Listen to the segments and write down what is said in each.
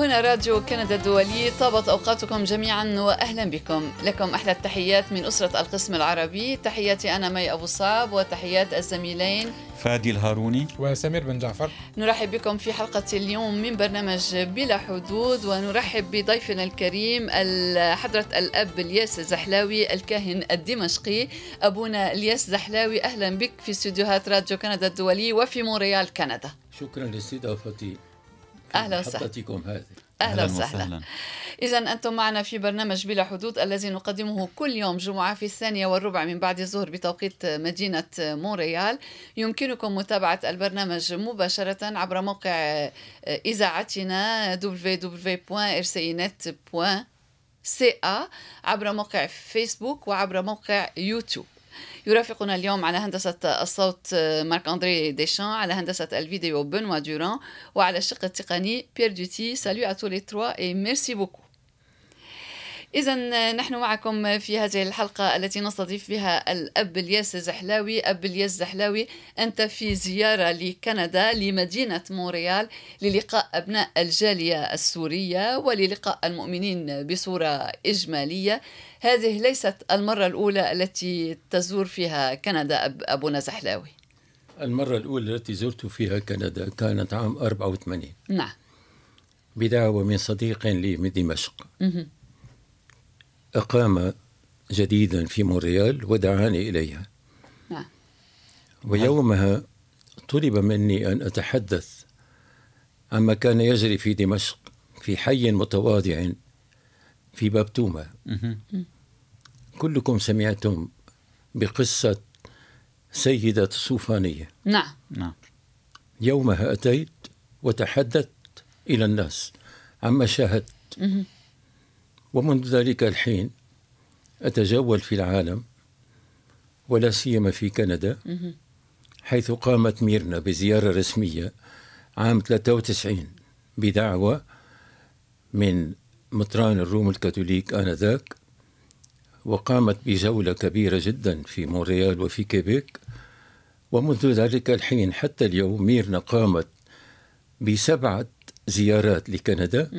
هنا راديو كندا الدولي طابت أوقاتكم جميعا وأهلا بكم. لكم أحلى التحيات من أسرة القسم العربي. تحياتي أنا مي أبو صعب وتحيات الزميلين فادي الهاروني وسمير بن جعفر. نرحب بكم في حلقة اليوم من برنامج بلا حدود ونرحب بضيفنا الكريم حضرة الأب الياس زحلاوي الكاهن الدمشقي. أبونا الياس زحلاوي أهلا بك في استديوهات راديو كندا الدولي وفي مونريال كندا. شكرا لاستضافتي أهلا وسهلا. محطتكم هذه. أهلا وسهلا. إذا أنتم معنا في برنامج بلا حدود الذي نقدمه كل يوم جمعة في الثانية والربع من بعد الظهر بتوقيت مدينة مونريال. يمكنكم متابعة البرنامج مباشرة عبر موقع إذاعتنا www.rcinet.ca عبر موقع فيسبوك وعبر موقع يوتيوب يرافقنا اليوم على هندسة الصوت مارك أندري ديشان على هندسة الفيديو بنوا دوران وعلى الشق التقني بير دوتي salut à tous les trois et merci beaucoup إذا نحن معكم في هذه الحلقة التي نستضيف بها الأب الياس الزحلاوي أب الياس الزحلاوي أنت في زيارة لكندا لمدينة مونريال للقاء أبناء الجالية السورية وللقاء المؤمنين بصورة إجمالية. هذه ليست المرة الأولى التي تزور فيها كندا أب أبونا زحلاوي. المرة الأولى التي زرت فيها كندا كانت عام 84 نعم. بدعوة من صديق لي من دمشق. أقام جديدا في مونريال ودعاني إليها. نعم. ويومها طلب مني أن أتحدث عما كان يجري في دمشق في حي متواضع في بابتومة كلكم سمعتم بقصة سيدة صوفانية نعم. نعم. يومها أتيت وتحدثت إلى الناس عما شاهدت. ومنذ ذلك الحين أتجول في العالم ولا سيما في كندا حيث قامت ميرنا بزيارة رسمية عام 93 بدعوة من مطران الروم الكاثوليك آنذاك وقامت بجولة كبيرة جدا في مونريال وفي كيبيك. ومنذ ذلك الحين حتى اليوم ميرنا قامت بسبعة زيارات لكندا.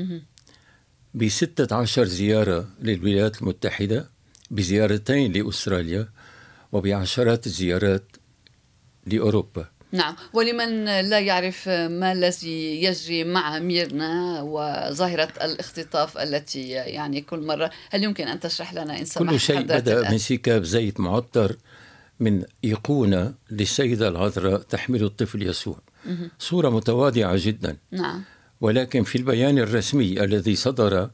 بستة عشر زيارة للولايات المتحدة بزيارتين لأستراليا وبعشرات الزيارات لأوروبا. نعم. ولمن لا يعرف ما الذي يجري مع ميرنا وظاهرة الاختطاف التي يعني كل مرة هل يمكن أن تشرح لنا إن سمحت كل شيء بدأ من سكاب زيت معطر من إيقونة للسيدة العذراء تحمل الطفل يسوع. صورة متواضعة جدا. نعم. ولكن في البيان الرسمي الذي صدر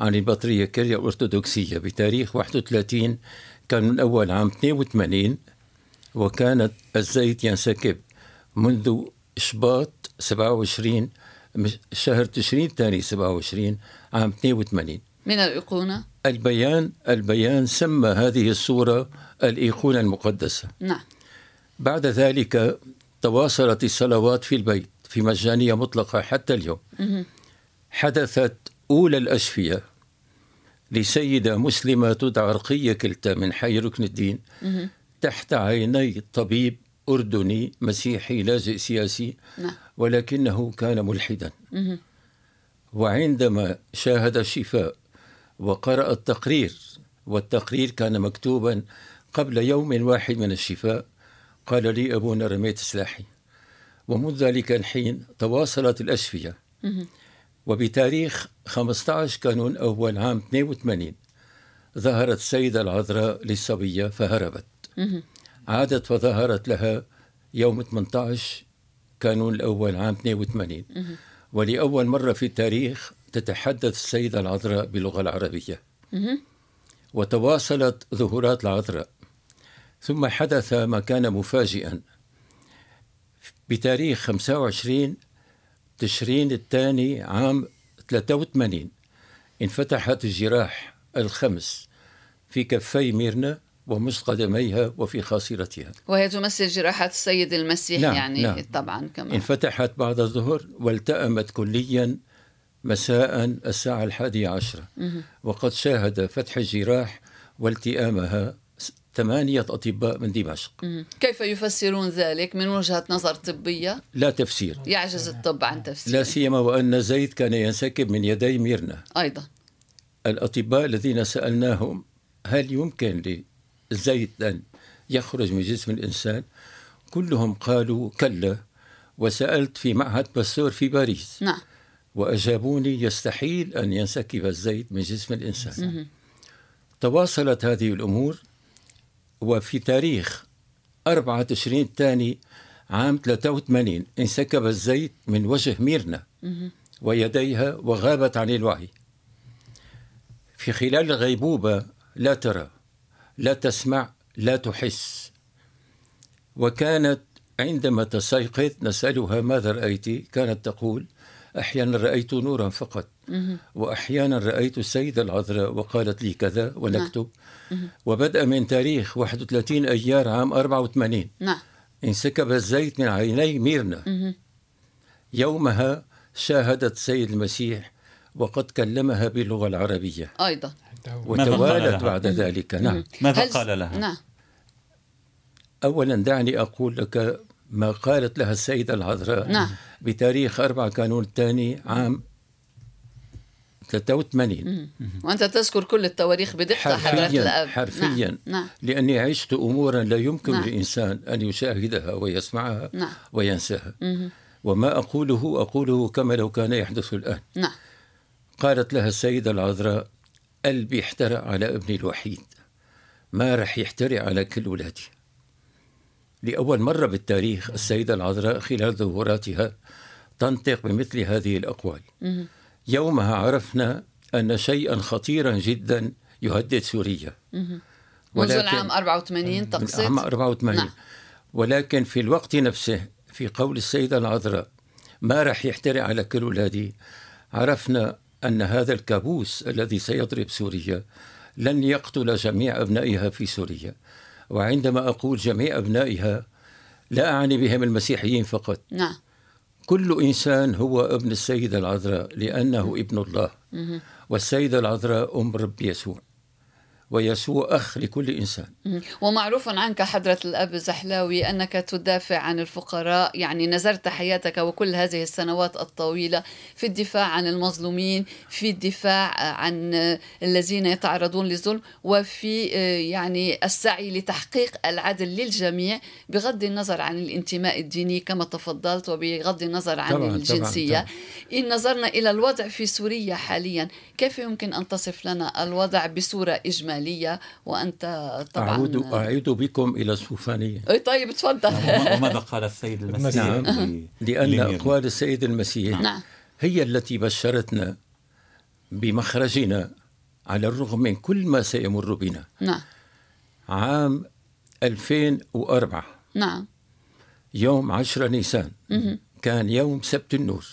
عن البطريركية الأرثوذكسية بتاريخ 31 كان من أول عام 82 وكانت الزيت ينسكب منذ شباط 27 شهر تشرين الثاني 27 عام 82 من الأيقونة؟ البيان البيان سمى هذه الصورة الأيقونة المقدسة. نعم. بعد ذلك تواصلت الصلوات في البيت. في مجانية مطلقة حتى اليوم. حدثت أولى الأشفية لسيدة مسلمة تدعى رقية كلتا من حي ركن الدين. تحت عيني طبيب أردني مسيحي لاجئ سياسي نعم. ولكنه كان ملحدا. وعندما شاهد الشفاء وقرأ التقرير والتقرير كان مكتوبا قبل يوم واحد من الشفاء قال لي أبونا رميت سلاحي. ومنذ ذلك الحين تواصلت الأشفية. وبتاريخ 15 كانون أول عام 82 ظهرت السيدة العذراء للصبية فهربت. عادت فظهرت لها يوم 18 كانون الأول عام 82 ولأول مرة في التاريخ تتحدث السيدة العذراء باللغة العربية. وتواصلت ظهورات العذراء. ثم حدث ما كان مفاجئا. بتاريخ 25 تشرين الثاني عام 83 انفتحت الجراح الخمس في كفي ميرنا ومس قدميها وفي خاصرتها. وهي تمثل جراحة السيد المسيح نعم يعني نعم. طبعا كمان انفتحت بعد الظهر والتأمت كليا مساء الساعة الحادية عشرة. وقد شاهد فتح الجراح والتئامها ثمانية أطباء من دمشق. كيف يفسرون ذلك؟ من وجهة نظر طبية؟ لا تفسير. يعجز الطب عن تفسير. لا سيما وأن زيد كان ينسكب من يدي ميرنا. أيضا. الأطباء الذين سألناهم هل يمكن للزيت أن يخرج من جسم الإنسان كلهم قالوا كلا وسألت في معهد باستور في باريس. نعم. وأجابوني يستحيل أن ينسكب الزيت من جسم الإنسان. تواصلت هذه الأمور وفي تاريخ 4 تشرين الثاني عام 83 انسكب الزيت من وجه ميرنا. ويديها وغابت عن الوعي. في خلال الغيبوبة لا ترى لا تسمع لا تحس. وكانت عندما تستيقظ نسألها ماذا رأيت؟ كانت تقول أحيانا رأيت نورا فقط. وأحيانا رأيت السيدة العذراء وقالت لي كذا ونكتب. وبدأ من تاريخ 31 أيار عام 84 نعم. انسكب الزيت من عيني ميرنا. يومها شاهدت سيد المسيح وقد كلمها باللغة العربية. أيضا. ماذا قال وتوالت لها؟ بعد ذلك. نعم. ماذا هل- قال لها؟ نعم. أولا دعني أقول لك ما قالت لها السيدة العذراء نعم. بتاريخ 4 كانون الثاني عام 83 مهم. وأنت تذكر كل التواريخ بدقة حضرة حرفيا الأب حرفيا نعم. نعم لأني عشت أمورا لا يمكن نعم. للإنسان أن يشاهدها ويسمعها نعم. وينساها مهم. وما أقوله أقوله كما لو كان يحدث الآن نعم قالت لها السيدة العذراء قلبي احترق على ابني الوحيد ما رح يحترق على كل أولادي لأول مرة بالتاريخ السيدة العذراء خلال ظهوراتها تنطق بمثل هذه الأقوال. يومها عرفنا أن شيئا خطيرا جدا يهدد سوريا. منذ العام 84 من تقصد؟ عام 84 نعم. ولكن في الوقت نفسه في قول السيدة العذراء ما رح يحترق على كل أولادي. عرفنا أن هذا الكابوس الذي سيضرب سوريا لن يقتل جميع أبنائها في سوريا. وعندما أقول جميع أبنائها لا أعني بهم المسيحيين فقط. نعم. كل إنسان هو ابن السيدة العذراء لأنه ابن الله. والسيدة العذراء أم رب يسوع ويسوع أخ لكل إنسان. ومعروف عنك حضرة الأب الزحلاوي أنك تدافع عن الفقراء يعني نزرت حياتك وكل هذه السنوات الطويلة في الدفاع عن المظلومين في الدفاع عن الذين يتعرضون للظلم وفي يعني السعي لتحقيق العدل للجميع بغض النظر عن الانتماء الديني كما تفضلت وبغض النظر عن طبعاً، طبعاً، الجنسية طبعاً. إن نظرنا إلى الوضع في سوريا حاليا كيف يمكن أن تصف لنا الوضع بصورة إجمالية وأنت طبعا أعود أعيد بكم إلى الصوفانية أي طيب تفضل. وما- وماذا قال السيد المسيح؟ نعم. ل- لأن لميرنا؟ أقوال السيد المسيح نعم. هي التي بشرتنا بمخرجنا على الرغم من كل ما سيمر بنا. نعم. عام 2004 نعم. يوم 10 نيسان. مهم. كان يوم سبت النور.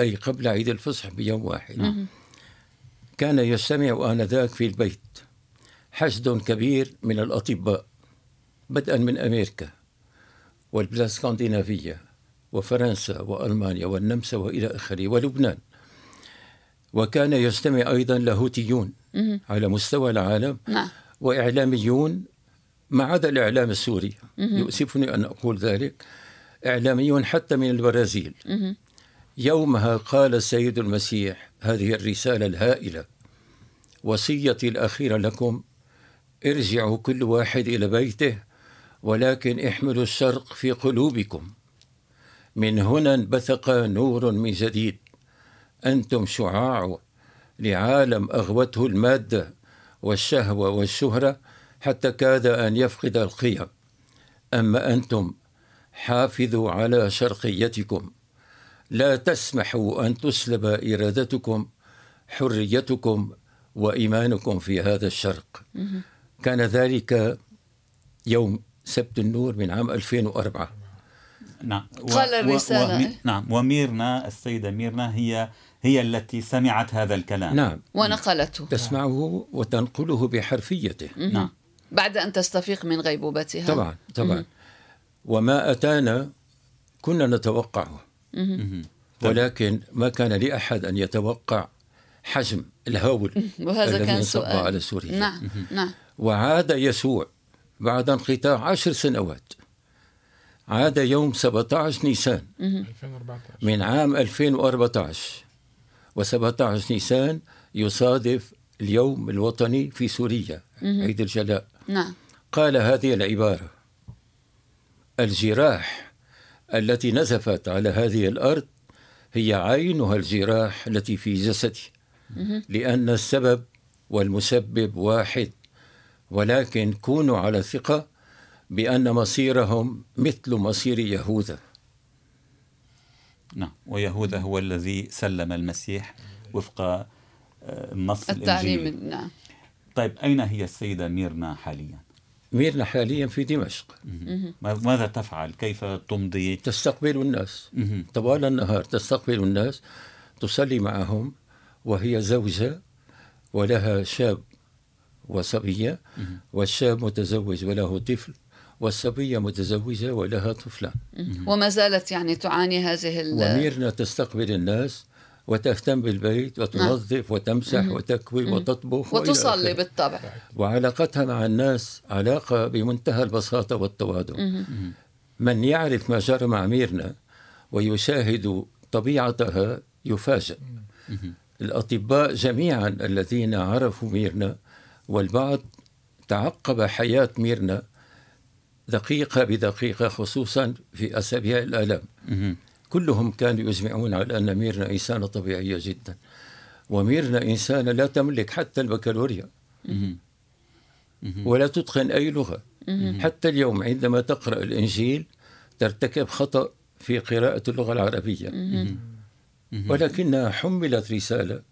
أي قبل عيد الفصح بيوم واحد. كان يجتمع آنذاك في البيت. حشد كبير من الأطباء بدءا من أمريكا والبلاد الاسكندنافية وفرنسا وألمانيا والنمسا وإلى آخره ولبنان. وكان يجتمع أيضا لاهوتيون. على مستوى العالم نعم. وإعلاميون ما عدا الإعلام السوري. يؤسفني أن أقول ذلك. إعلاميون حتى من البرازيل. يومها قال السيد المسيح هذه الرسالة الهائلة وصيتي الأخيرة لكم ارجعوا كل واحد إلى بيته ولكن احملوا الشرق في قلوبكم. من هنا انبثق نور من جديد. أنتم شعاع لعالم أغوته المادة والشهوة والشهرة حتى كاد أن يفقد القيم أما أنتم حافظوا على شرقيتكم. لا تسمحوا أن تسلب إرادتكم حريتكم وإيمانكم في هذا الشرق. كان ذلك يوم سبت النور من عام 2004 نعم. قال الرسالة. ومي... نعم. وميرنا السيدة ميرنا هي هي التي سمعت هذا الكلام. نعم. ونقلته. تسمعه وتنقله بحرفيته. نعم. بعد أن تستفيق من غيبوبتها. طبعا طبعا. وما أتانا كنا نتوقعه. مهم. ولكن ما كان لأحد أن يتوقع حجم الهول وهذا الذي كان سؤال. على سوريا. نعم. نعم. وعاد يسوع بعد انقطاع عشر سنوات. عاد يوم 17 نيسان. 2014 من عام 2014 و17 نيسان يصادف اليوم الوطني في سوريا عيد الجلاء. نعم. قال هذه العبارة الجراح التي نزفت على هذه الأرض هي عينها الجراح التي في جسدي لأن السبب والمسبب واحد. ولكن كونوا على ثقة بأن مصيرهم مثل مصير يهوذا نعم ويهوذا هو الذي سلم المسيح وفق آه، النص الإنجيلي التعليم نعم طيب أين هي السيدة ميرنا حاليا؟ ميرنا حاليا في دمشق ما- ماذا تفعل؟ كيف تمضي؟ تستقبل الناس. طوال النهار تستقبل الناس تصلي معهم وهي زوجة ولها شاب وصبية والشاب متزوج وله طفل والصبية متزوجة ولها طفلان وما زالت يعني تعاني هذه ال- وميرنا تستقبل الناس وتهتم بالبيت وتنظف وتمسح وتكوي وتطبخ وتصلي. بالطبع. وعلاقتها مع الناس علاقة بمنتهى البساطة والتواضع. من يعرف ما جرى مع ميرنا ويشاهد طبيعتها يفاجأ الأطباء جميعا الذين عرفوا ميرنا والبعض تعقب حياة ميرنا دقيقة بدقيقة خصوصا في أسابيع الآلام. كلهم كانوا يجمعون على أن ميرنا إنسانة طبيعية جدا. وميرنا إنسانة لا تملك حتى البكالوريا. ولا تتقن أي لغة حتى اليوم عندما تقرأ الإنجيل ترتكب خطأ في قراءة اللغة العربية. ولكنها حملت رسالة.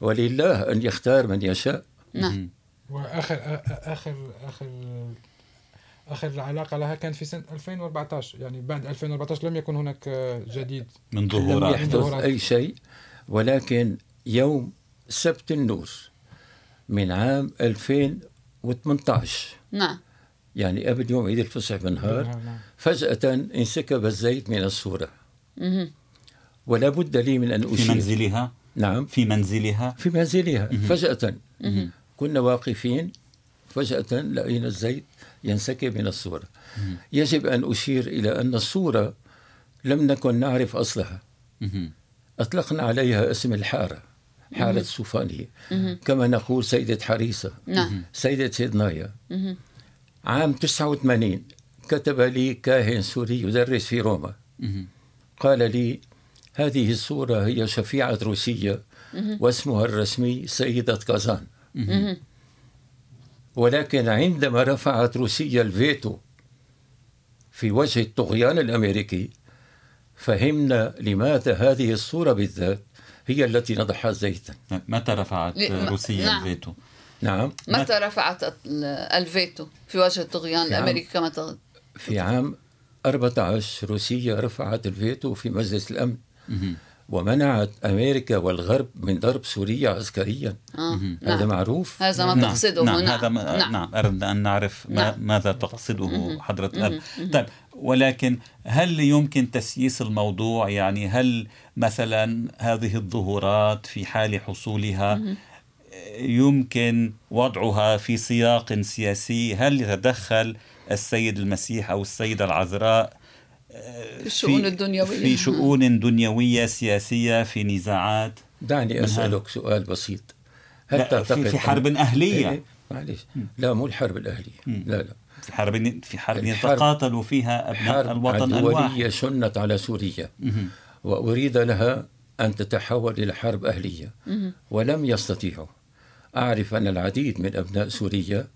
ولله أن يختار من يشاء. نعم. وآخر آخر آخر آخر علاقه لها كان في سنه 2014 يعني بعد 2014 لم يكن هناك جديد. من لم ظهورات. يحدث ظهورات. أي شيء ولكن يوم سبت النور من عام 2018 نعم. يعني قبل يوم عيد الفصح بنهار نعم. فجأة انسكب الزيت من الصورة. ولا بد لي من أن في أشير. منزلها؟ نعم. في منزلها؟ في منزلها. فجأة. كنا واقفين فجأة لقينا الزيت ينسكب من الصورة. يجب أن أشير إلى أن الصورة لم نكن نعرف أصلها. أطلقنا عليها اسم الحارة حارة سوفانية. كما نقول سيدة حريصة نعم. سيدة سيدنايا. عام 89 كتب لي كاهن سوري يدرس في روما. قال لي هذه الصورة هي شفيعة روسية واسمها الرسمي سيدة كازان. ولكن عندما رفعت روسيا الفيتو في وجه الطغيان الأمريكي فهمنا لماذا هذه الصورة بالذات هي التي نضحت زيتا متى رفعت روسيا نعم. الفيتو؟ نعم متى رفعت ال- الفيتو في وجه الطغيان في الأمريكي كما تغ... في عام 14 روسيا رفعت الفيتو في مجلس الأمن مهم. ومنعت أمريكا والغرب من ضرب سوريا عسكريا. آه. هذا نعم. معروف. هذا ما نعم. تقصده. نعم. نعم. هذا ما نعم. نعم. أردنا أن نعرف نعم. ماذا تقصده حضرة الأب طيب ولكن هل يمكن تسييس الموضوع؟ يعني هل مثلا هذه الظهورات في حال حصولها يمكن وضعها في سياق سياسي؟ هل يتدخل السيد المسيح أو السيدة العذراء الشؤون الدنيوية. في شؤون دنيوية سياسية في نزاعات. دعني أسألك سؤال بسيط. هل لا، تعتقد في, حرب أهلية. إيه، معلش لا مو الحرب الأهلية. لا لا. في حرب في حرب يتقاتل فيها أبناء حرب الوطن الواحد شنت على سوريا. وأريد لها أن تتحول إلى حرب أهلية. ولم يستطيعوا أعرف أن العديد من أبناء سوريا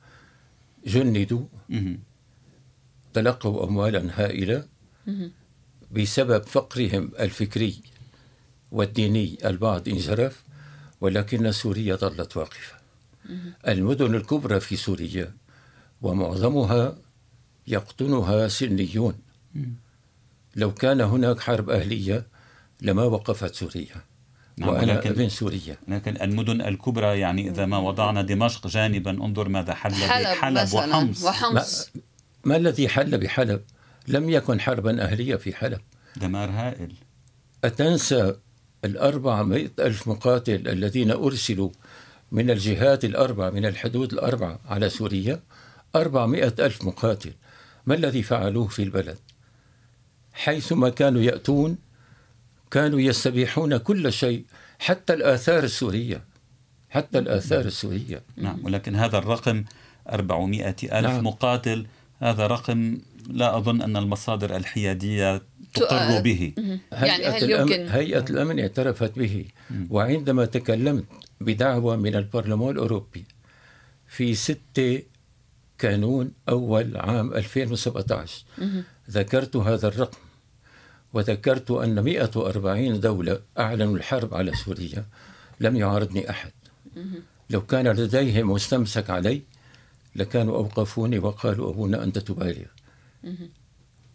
جندوا. تلقوا أموالا هائلة. بسبب فقرهم الفكري والديني البعض انجرف ولكن سوريا ظلت واقفة. المدن الكبرى في سوريا ومعظمها يقطنها سنيون. لو كان هناك حرب أهلية لما وقفت سوريا. نعم، وأنا ولكن- ابن سوريا. لكن المدن الكبرى يعني إذا ما وضعنا دمشق جانبا انظر ماذا حل حلب, بحلب وحمص. وحمص. ما الذي حل بحلب؟ لم يكن حربا أهلية في حلب. دمار هائل. أتنسى الأربع مئة ألف مقاتل الذين أرسلوا من الجهات الأربع من الحدود الأربع على سوريا أربعمائة ألف مقاتل. ما الذي فعلوه في البلد؟ حيثما كانوا يأتون كانوا يستبيحون كل شيء حتى الآثار السورية. حتى الآثار السورية. نعم ولكن هذا الرقم 400 ألف نعم. مقاتل هذا رقم لا أظن أن المصادر الحيادية تقر به. يعني هل يمكن هيئة الأمن اعترفت به. وعندما تكلمت بدعوة من البرلمان الأوروبي في 6 كانون أول عام 2017 ذكرت هذا الرقم. وذكرت أن 140 دولة أعلنوا الحرب على سوريا لم يعارضني أحد. لو كان لديهم مستمسك علي لكانوا أوقفوني وقالوا أبونا أنت تبالغ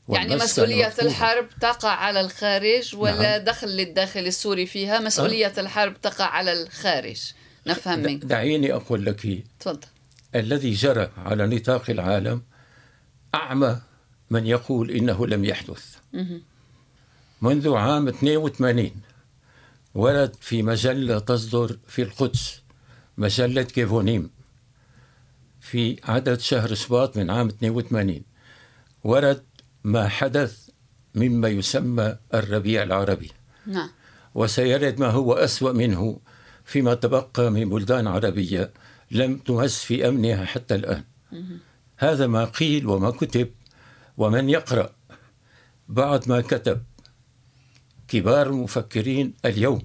يعني مسؤولية الحرب تقع على الخارج ولا نعم. دخل للداخل السوري فيها؟ مسؤولية أه؟ الحرب تقع على الخارج. نفهم منك. دعيني أقول لك تفضل. الذي جرى على نطاق العالم أعمى من يقول إنه لم يحدث. منذ عام 82 ورد في مجلة تصدر في القدس مجلة كيفونيم في عدد شهر شباط من عام 82 ورد ما حدث مما يسمى الربيع العربي. نعم. وسيرد ما هو أسوأ منه فيما تبقى من بلدان عربية لم تمس في أمنها حتى الآن. هذا ما قيل وما كتب ومن يقرأ. بعد ما كتب كبار المفكرين اليوم.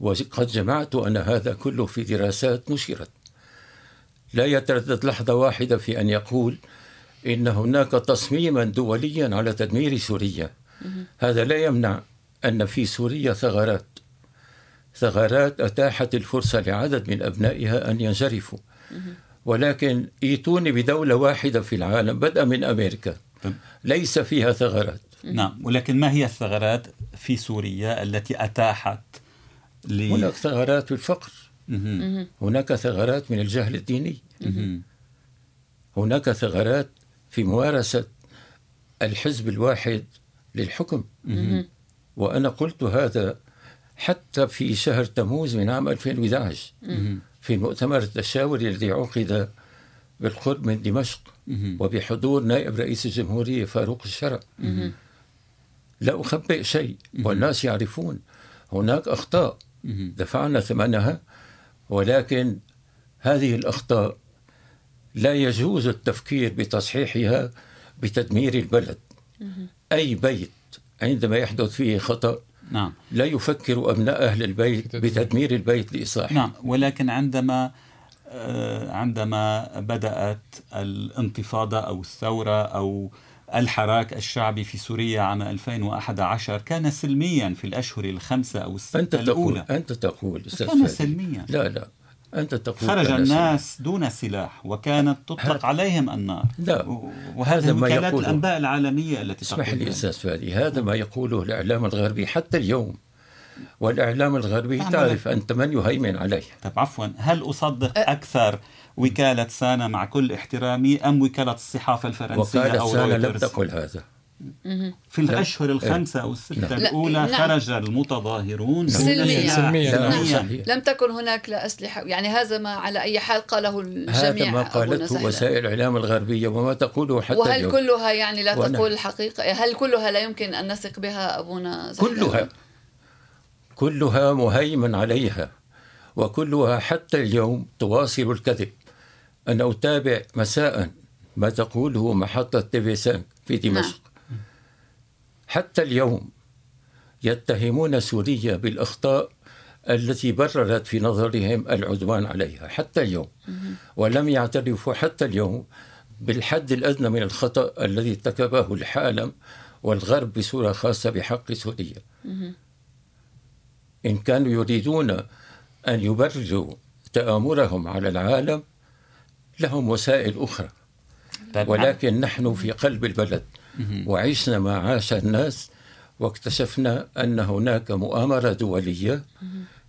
وقد جمعت أن هذا كله في دراسات نشرت لا يتردد لحظة واحدة في أن يقول إن هناك تصميما دوليا على تدمير سوريا. هذا لا يمنع أن في سوريا ثغرات. ثغرات أتاحت الفرصة لعدد من أبنائها أن ينجرفوا ولكن ايتوني بدولة واحدة في العالم بدءا من أمريكا. ليس فيها ثغرات. نعم ولكن ما هي الثغرات في سوريا التي أتاحت ل... هناك ثغرات في الفقر. هناك ثغرات من الجهل الديني. هناك ثغرات في ممارسة الحزب الواحد للحكم. وأنا قلت هذا حتى في شهر تموز من عام 2011 في المؤتمر التشاوري الذي عقد بالقرب من دمشق. وبحضور نائب رئيس الجمهورية فاروق الشرع. لا أخبئ شيء والناس يعرفون هناك أخطاء. دفعنا ثمنها ولكن هذه الأخطاء لا يجوز التفكير بتصحيحها بتدمير البلد. أي بيت عندما يحدث فيه خطأ نعم. لا يفكر أبناء أهل البيت بتدمير. البيت لإصلاحه. نعم. ولكن عندما آه، عندما بدأت الانتفاضة أو الثورة أو الحراك الشعبي في سوريا عام 2011 كان سلميا في الأشهر الخمسة أو الستة أنت الأولى. تقول أنت تقول كان سلميا. لا لا. أنت تقول خرج الناس. دون سلاح وكانت تطلق عليهم النار. لا. وهذا ما وكالات الأنباء العالمية التي اسمح لي أستاذ فادي هذا ما يقوله الإعلام الغربي حتى اليوم. والإعلام الغربي نعم تعرف أنت من يهيمن عليه. طب عفوا. هل أصدق أكثر وكالة سانا مع كل احترامي أم وكالة الصحافة الفرنسية وكالة أو سانا لم تقل هذا. في الأشهر الخمسة أو الستة الأولى نعم. خرج المتظاهرون. سلميا, سلميا. نعم. نعم. لم تكن هناك لا أسلحة. يعني هذا ما على أي حال قاله الجميع هذا ما قالته وسائل الإعلام الغربية وما تقوله حتى وهل اليوم. كلها يعني لا تقول الحقيقة هل كلها لا يمكن أن نثق بها أبونا زهدان؟ كلها. كلها مهيمن عليها. وكلها حتى اليوم تواصل الكذب. أنا أتابع مساء ما تقوله محطة تيفي في دمشق. نعم. حتى اليوم يتهمون سوريا بالأخطاء التي بررت في نظرهم العدوان عليها حتى اليوم. ولم يعترفوا حتى اليوم بالحد الأدنى من الخطأ الذي ارتكبه العالم والغرب بصورة خاصة بحق سوريا. إن كانوا يريدون أن يبرروا تآمرهم على العالم لهم وسائل أخرى. ولكن نحن في قلب البلد. وعشنا ما عاش الناس واكتشفنا أن هناك مؤامرة دولية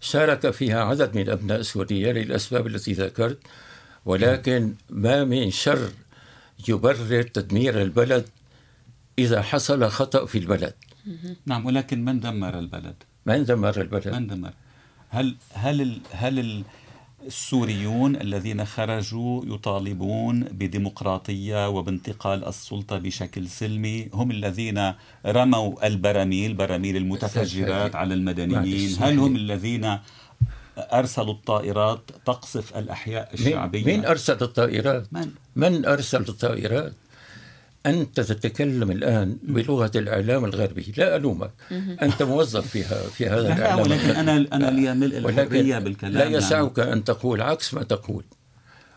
شارك فيها عدد من أبناء سوريا للأسباب التي ذكرت ولكن ما من شر يبرر تدمير البلد إذا حصل خطأ في البلد نعم ولكن من دمر البلد؟ من دمر البلد؟ من دمر؟ هل هل ال هل ال السوريون الذين خرجوا يطالبون بديمقراطية وبانتقال السلطة بشكل سلمي. هم الذين رموا البراميل براميل المتفجرات على المدنيين. هل هم الذين أرسلوا الطائرات تقصف الأحياء الشعبية مين أرسل الطائرات؟ من؟ من أرسل الطائرات؟ أنت تتكلم الآن بلغة الإعلام الغربي لا ألومك أنت موظف فيها في هذا لا الإعلام ولكن الغربي. أنا أنا لي ملء الحرية بالكلام لا يعني. يسعك أن تقول عكس ما تقول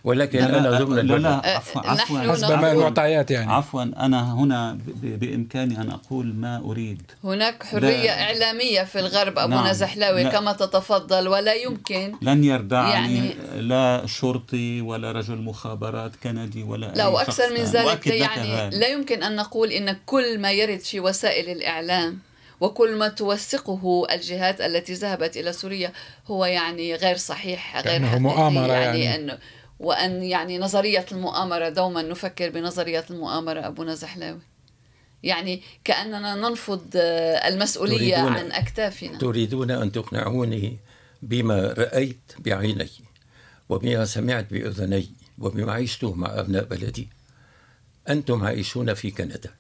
ولكن لا لا, ضمن لا, لا عفوا أه، عفوا حسب ما المعطيات يعني عفوا أنا هنا ب- ب- بإمكاني أن أقول ما أريد هناك حرية لا. إعلامية في الغرب أبونا نعم. زحلاوي لا. كما تتفضل ولا يمكن لن يردعني يعني- لا شرطي ولا رجل مخابرات كندي ولا لا أي وأكثر من. ذلك يعني. لا يمكن أن نقول إن كل ما يرد في وسائل الإعلام وكل ما توثقه الجهات التي ذهبت إلى سوريا هو يعني غير صحيح غير حقيقي مؤامرة يعني, يعني. أنه وأن يعني نظرية المؤامرة دوما نفكر بنظرية المؤامرة ابونا زحلاوي يعني كأننا ننفض آه، المسؤولية تريدون- عن أكتافنا. تريدون أن تقنعوني بما رأيت بعيني وبما سمعت بأذني وبما عشته مع أبناء بلدي. أنتم عايشون في كندا.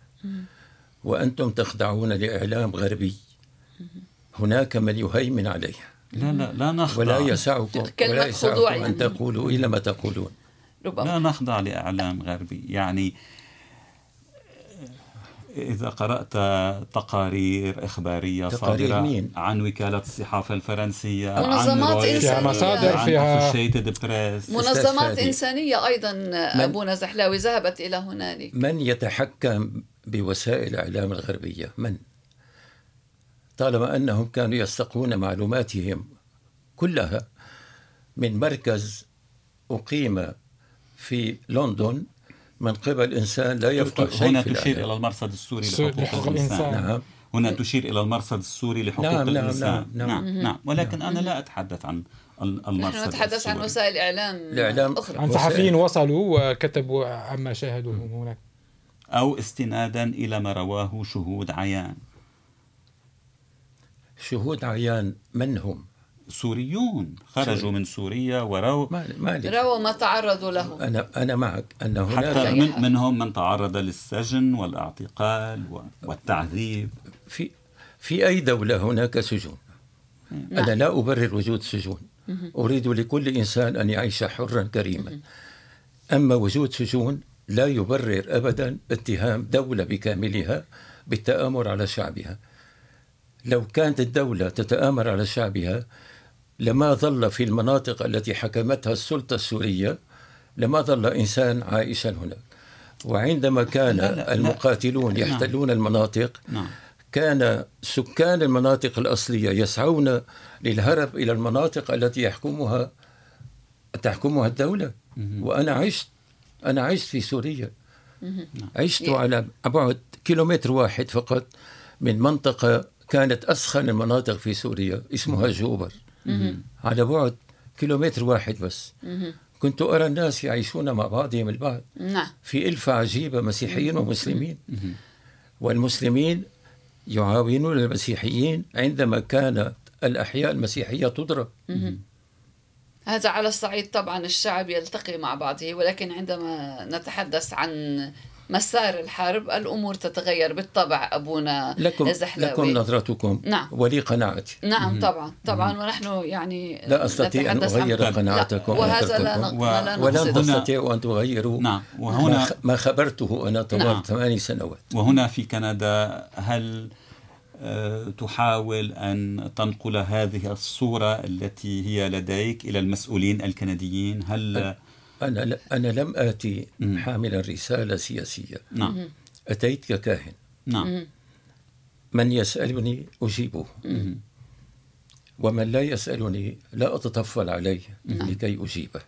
وأنتم تخضعون لإعلام غربي. هناك من يهيمن عليه لا لا لا نخضع. ولا يسعكم كلمة ولا يسعكم يعني. أن تقولوا إلى ما تقولون. ربما. لا نخضع لإعلام غربي. يعني إذا قرأت تقارير إخبارية تقارير صادرة مين؟ عن وكالة الصحافة الفرنسية منظمات عن فيها مصادر، عن فيها- Press. منظمات فادي. إنسانية أيضا أبونا زحلاوي ذهبت إلى هنالك. من يتحكم بوسائل الإعلام الغربية؟ من؟ طالما أنهم كانوا يستقون معلوماتهم كلها من مركز أقيم في لندن من قبل إنسان لا يفقه شيء هنا تشير. إلى المرصد السوري سوري لحقوق الإنسان الإنسان. نعم هنا تشير إلى المرصد السوري لحقوق نعم، نعم، الإنسان نعم، نعم. نعم, نعم. ولكن أنا لا أتحدث عن ال- المرصد نحن نتحدث عن. وسائل إعلام الإعلام- أخرى عن صحفيين وصلوا وكتبوا عما شاهدوه هناك أو استنادا إلى ما رواه شهود عيان شهود عيان من هم؟ سوريون خرجوا من سوريا وروا ما. رووا ما تعرضوا له. أنا أنا معك حتى هناك أي من. منهم من تعرض للسجن والاعتقال والتعذيب. في في أي دولة هناك سجون؟ أنا لا أبرر وجود سجون. أريد لكل إنسان أن يعيش حرا كريما. أما وجود سجون لا يبرر أبدا اتهام دولة بكاملها بالتآمر على شعبها. لو كانت الدولة تتآمر على شعبها لما ظل في المناطق التي حكمتها السلطة السورية لما ظل إنسان عائشا هناك. وعندما كان لا، لا، لا. المقاتلون نعم. يحتلون المناطق نعم. كان سكان المناطق الأصلية يسعون للهرب إلى المناطق التي يحكمها تحكمها الدولة. وأنا عشت أنا عشت في سوريا. عشت على بعد كيلومتر واحد فقط من منطقة كانت أسخن المناطق في سوريا اسمها جوبر. على بعد كيلومتر واحد بس. كنت أرى الناس يعيشون مع بعضهم البعض. نعم. في ألفة عجيبة مسيحيين ومسلمين. والمسلمين يعاونون المسيحيين عندما كانت الأحياء المسيحية تضرب. هذا على الصعيد طبعا الشعب يلتقي مع بعضه ولكن عندما نتحدث عن مسار الحرب الأمور تتغير بالطبع أبونا لكم, زحلاوي. لكم نظرتكم. نعم. ولي قناعتي. نعم طبعا طبعا ونحن يعني لا أستطيع أن أغير لا، قناعتكم وهذا لا, لا و- ولن تستطيعوا أن تغيروا نعم ما, وهنا ما خبرته أنا طوال نعم. ثماني سنوات. وهنا في كندا هل آه، تحاول أن تنقل هذه الصورة التي هي لديك إلى المسؤولين الكنديين؟ هل أنا, ل- أنا لم آتي مم. حاملا رسالة سياسية. نعم. أتيت ككاهن نعم. من يسألني أجيبه. مم. ومن لا يسألني لا أتطفل عليه لكي أجيبه.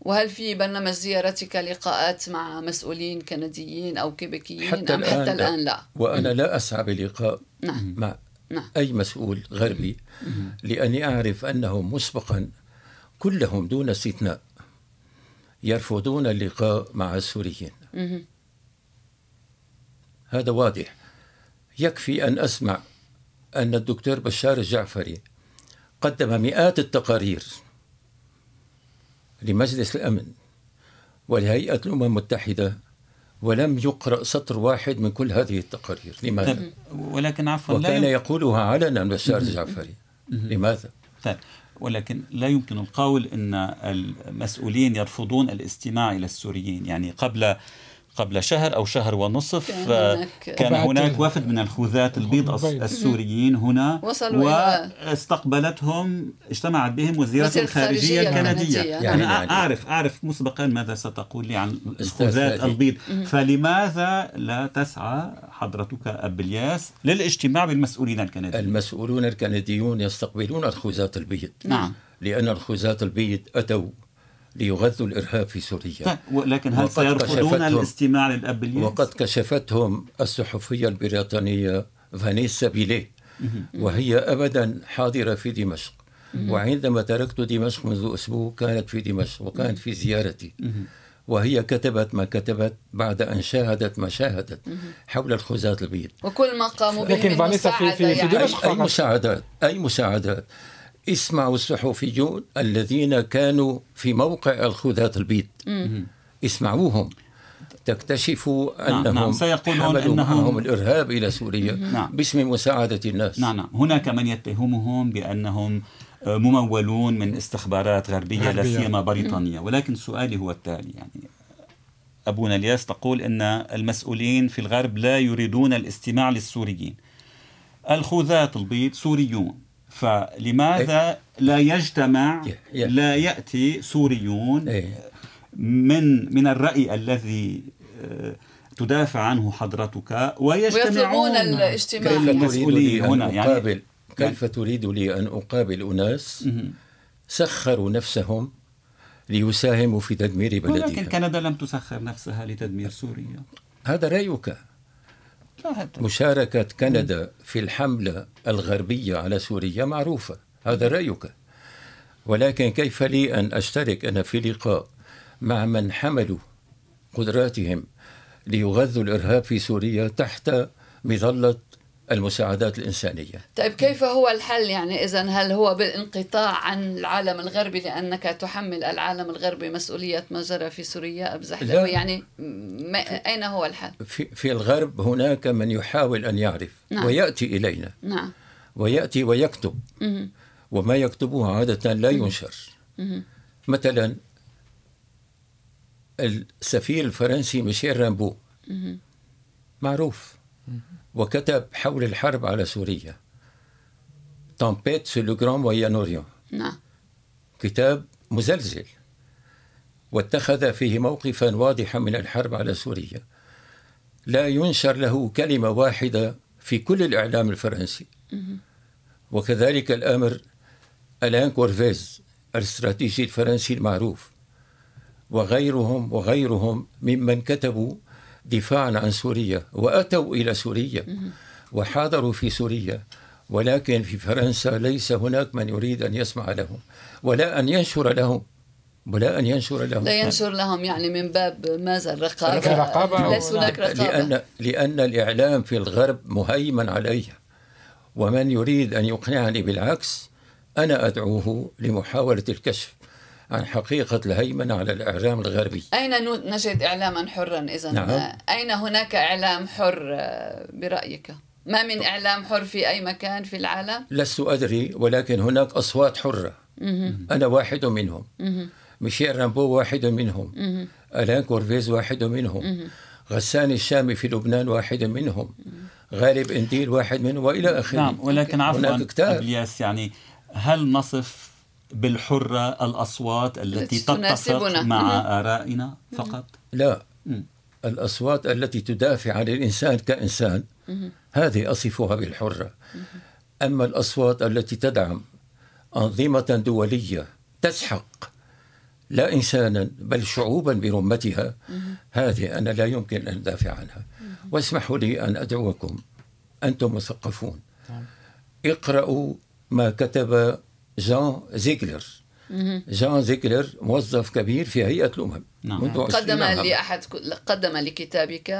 وهل في برنامج زيارتك لقاءات مع مسؤولين كنديين أو كيبيكيين حتى أم الآن حتى لا. الآن لا؟ وأنا لا أسعى بلقاء نعم. مع نعم. أي مسؤول غربي. لأني أعرف أنهم مسبقا كلهم دون استثناء. يرفضون اللقاء مع السوريين. هذا واضح. يكفي أن أسمع أن الدكتور بشار الجعفري قدم مئات التقارير لمجلس الأمن ولهيئة الأمم المتحدة ولم يقرأ سطر واحد من كل هذه التقارير. لماذا؟ طيب ولكن عفوا لا وكان يقولها علنا بشار الجعفري. لماذا؟ طيب ولكن لا يمكن القول إن المسؤولين يرفضون الاستماع إلى السوريين. يعني قبل قبل شهر أو شهر ونصف كان هناك- كان هناك وفد من الخوذات البيض الس- البيض. السوريين هنا وصلوا واستقبلتهم اجتمعت بهم وزيرة الخارجية الخارجية الكندية. يعني- أنا يعني- أعرف أعرف مسبقا ماذا ستقول لي عن الخوذات. البيض فلماذا لا تسعى حضرتك أب الياس للاجتماع بالمسؤولين الكنديين المسؤولون الكنديون يستقبلون الخوذات البيض نعم لأن الخوذات البيض أتوا ليغذوا الإرهاب في سوريا. طيب ولكن هل سيرفضون الاستماع للأب الياس؟ وقد كشفتهم الصحفية البريطانية فانيسا بيليه وهي أبدا حاضرة في دمشق. وعندما تركت دمشق منذ أسبوع كانت في دمشق وكانت في زيارتي. وهي كتبت ما كتبت بعد أن شاهدت ما شاهدت حول الخوذات البيض وكل ما قاموا به لكن من فانيسا في- في- في يعني. دمشق أي. مساعدات أي مساعدات. اسمعوا الصحفيون الذين كانوا في موقع الخوذات البيض. اسمعوهم. تكتشفوا نعم، أنهم نعم، سيقولون أنهم- معهم الإرهاب إلى سوريا نعم. باسم مساعدة الناس. نعم نعم. هناك من يتهمهم بأنهم آه، ممولون من استخبارات غربية لا. سيما بريطانية. ولكن سؤالي هو التالي يعني أبونا الياس تقول أن المسؤولين في الغرب لا يريدون الاستماع للسوريين. الخوذات البيض سوريون. فلماذا لا يجتمع يه- يه. لا يأتي سوريون إيه. من من الرأي الذي آه، تدافع عنه حضرتك ويجتمعون الاجتماع كيف تريد المسؤولين لي أن هنا يعني أقابل كيف تريد لي أن أقابل أناس. سخروا نفسهم ليساهموا في تدمير ولكن بلدها كندا لم تسخر نفسها لتدمير سوريا هذا رأيك مشاركة كندا في الحملة الغربية على سوريا معروفة. هذا رأيك. ولكن كيف لي أن أشترك؟ أنا في لقاء مع من حملوا قدراتهم ليغذوا الإرهاب في سوريا تحت مظلة المساعدات الإنسانية طيب كيف هو الحل يعني إذا هل هو بالانقطاع عن العالم الغربي لأنك تحمل العالم الغربي مسؤولية ما جرى في سوريا أب زحلوي لا. يعني ما أين هو الحل؟ في, في الغرب هناك من يحاول أن يعرف نعم. ويأتي إلينا نعم ويأتي ويكتب مهم. وما يكتبه عادة لا ينشر مهم. مثلا السفير الفرنسي ميشيل رامبو. معروف وكتب حول الحرب على سوريا. Tempête sur le Grand Moyen-Orient نعم. كتاب مزلزل. واتخذ فيه موقفا واضحا من الحرب على سوريا. لا ينشر له كلمة واحدة في كل الإعلام الفرنسي. وكذلك الأمر ألان كورفيز الاستراتيجي الفرنسي المعروف. وغيرهم وغيرهم ممن كتبوا دفاعا عن سوريا وأتوا إلى سوريا وحاضروا في سوريا ولكن في فرنسا ليس هناك من يريد أن يسمع لهم ولا أن ينشر لهم ولا أن ينشر لهم. لا ينشر لهم يعني من باب ماذا؟ الرقابة. الرقابة ليس هناك رقابة. لأن لأن الإعلام في الغرب مهيمن علي ومن يريد أن يقنعني بالعكس أنا أدعوه لمحاولة الكشف. عن حقيقة الهيمنة على الإعلام الغربي. أين نجد إعلاما حرا؟ إذا نعم. أين هناك إعلام حر برأيك؟ ما من إعلام حر في أي مكان في العالم؟ لست أدري ولكن هناك أصوات حرة. أنا واحد منهم. ميشيل رامبو واحد منهم. ألان كورفيز واحد منهم. غسان الشامي في لبنان واحد منهم. غالب إنديل واحد منهم وإلى آخره. نعم ولكن عفوا هناك كتاب. أبلياس يعني هل نصف بالحرة الأصوات التي تتفق. مع. آرائنا فقط؟ لا. الأصوات التي تدافع عن الإنسان كإنسان هذه أصفها بالحرة. أما الأصوات التي تدعم أنظمة دولية تسحق لا إنسانا بل شعوبا برمتها هذه أنا لا يمكن أن أدافع عنها. واسمحوا لي أن أدعوكم أنتم مثقفون. اقرأوا ما كتب جان زيغلر جان زيغلر موظف كبير في هيئة الأمم. نعم. منذ عشرين قدم عاما. لأحد قدم لكتابك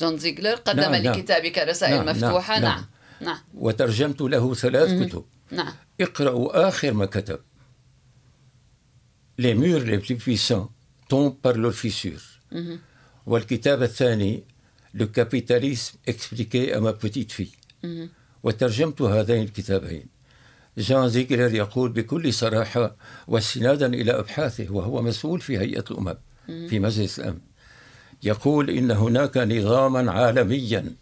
جون زيغلر قدم نعم، نعم. لكتابك رسائل نعم، نعم، مفتوحة؟ نعم. نعم نعم. وترجمت له ثلاث كتب. نعم. اقرأوا آخر ما كتب. Les murs les plus puissants tombent par leurs fissures والكتاب الثاني Le capitalisme expliqué à ma petite fille. وترجمت هذين الكتابين. جان زيجلر يقول بكل صراحة واستنادا إلى أبحاثه وهو مسؤول في هيئة الأمم في مجلس الأمن. يقول إن هناك نظاما عالميا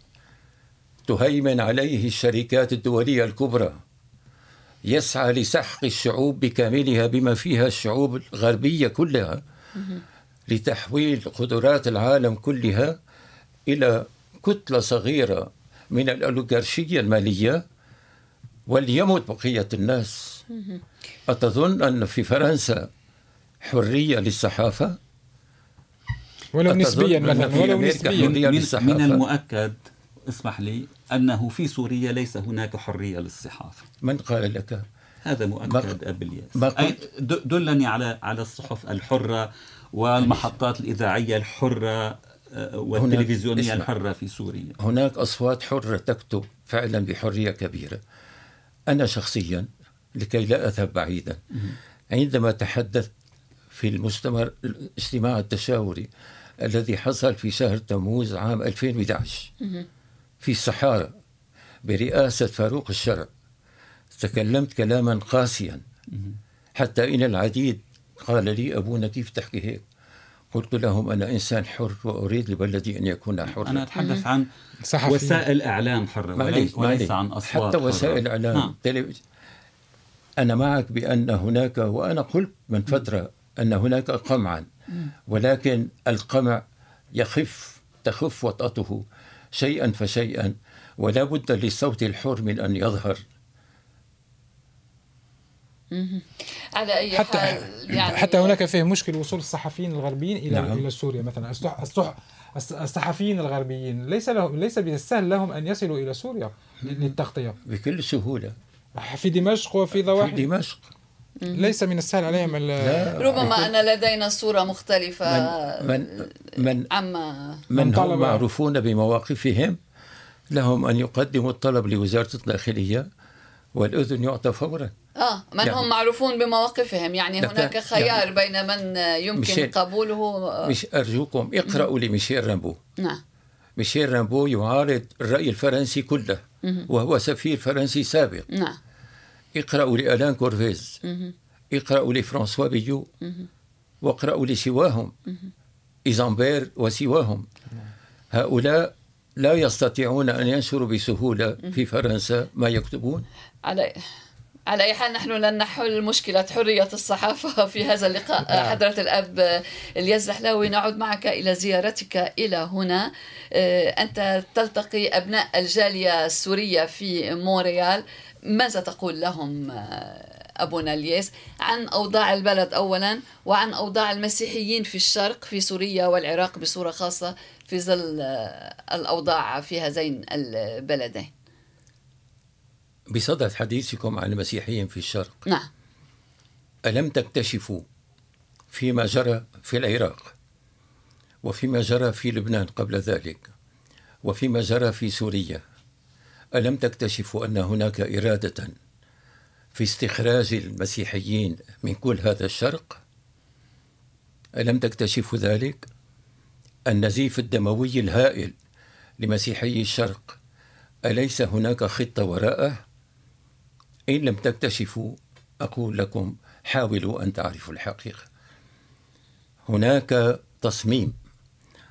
تهيمن عليه الشركات الدولية الكبرى يسعى لسحق الشعوب بكاملها بما فيها الشعوب الغربية كلها لتحويل قدرات العالم كلها إلى كتلة صغيرة من الأوليغارشية المالية وليمت بقية الناس. أتظن أن في فرنسا حرية للصحافة؟ ولو نسبيا مثلا ولو نسبيا. من, من المؤكد اسمح لي أنه في سوريا ليس هناك حرية للصحافة. من قال لك؟ هذا مؤكد أبلياس أي دلني على على الصحف الحرة والمحطات الإذاعية الحرة آه، والتلفزيونية الحرة في سوريا. هناك أصوات حرة تكتب فعلا بحرية كبيرة. أنا شخصيا لكي لا أذهب بعيدا عندما تحدثت في المجتمع الاجتماع التشاوري الذي حصل في شهر تموز عام 2011 في الصحارى برئاسة فاروق الشرع تكلمت كلاما قاسيا حتى إن العديد قال لي أبونا كيف تحكي هيك. قلت لهم أنا إنسان حر وأريد لبلدي أن يكون حرا. أنا أتحدث عن صحفي. وسائل إعلام حرة وليس, وليس عن أصوات حتى وسائل إعلام أنا معك بأن هناك وأنا قلت من فترة أن هناك قمعا ولكن القمع يخف تخف وطأته شيئا فشيئا ولا بد للصوت الحر من أن يظهر. على أي حتى حال يعني حتى هناك فيه مشكل وصول الصحفيين الغربيين إلى نعم. إلى سوريا مثلا. الصحفيين الغربيين ليس لهم ليس بالسهل لهم أن يصلوا إلى سوريا للتغطية. بكل سهولة. في دمشق وفي ضواحي في دمشق. ليس من السهل عليهم ربما أن لدينا صورة مختلفة من من عما من, من هم معروفون بمواقفهم. لهم أن يقدموا الطلب لوزارة الداخلية. والأذن يعطى فورا. آه من يعني هم معروفون بمواقفهم. يعني هناك خيار يعني بين من يمكن ميشيل قبوله مش أرجوكم اقرأوا لميشيل رامبو. نعم. ميشيل رامبو يعارض الرأي الفرنسي كله وهو سفير فرنسي سابق. نعم. اقرأوا لألان كورفيز. اقرأوا لفرانسوا بيو واقرأوا لسواهم. إيزامبير وسواهم. هؤلاء لا يستطيعون أن ينشروا بسهولة في فرنسا ما يكتبون؟ على على أي حال نحن لن نحل مشكلة حرية الصحافة في هذا اللقاء. نعم. حضرة الأب الياس زحلاوي نعود معك إلى زيارتك إلى هنا. آه، أنت تلتقي أبناء الجالية السورية في مونريال. ماذا تقول لهم آه، أبونا الياس عن أوضاع البلد أولا وعن أوضاع المسيحيين في الشرق في سوريا والعراق بصورة خاصة؟ في ظل آه، الأوضاع في هذين البلدين. بصدد حديثكم عن المسيحيين في الشرق. نعم. ألم تكتشفوا فيما جرى في العراق وفيما جرى في لبنان قبل ذلك وفيما جرى في سوريا؟ ألم تكتشفوا أن هناك إرادة في استخراج المسيحيين من كل هذا الشرق؟ ألم تكتشفوا ذلك؟ النزيف الدموي الهائل لمسيحي الشرق. أليس هناك خطة وراءه؟ إن لم تكتشفوا أقول لكم حاولوا أن تعرفوا الحقيقة. هناك تصميم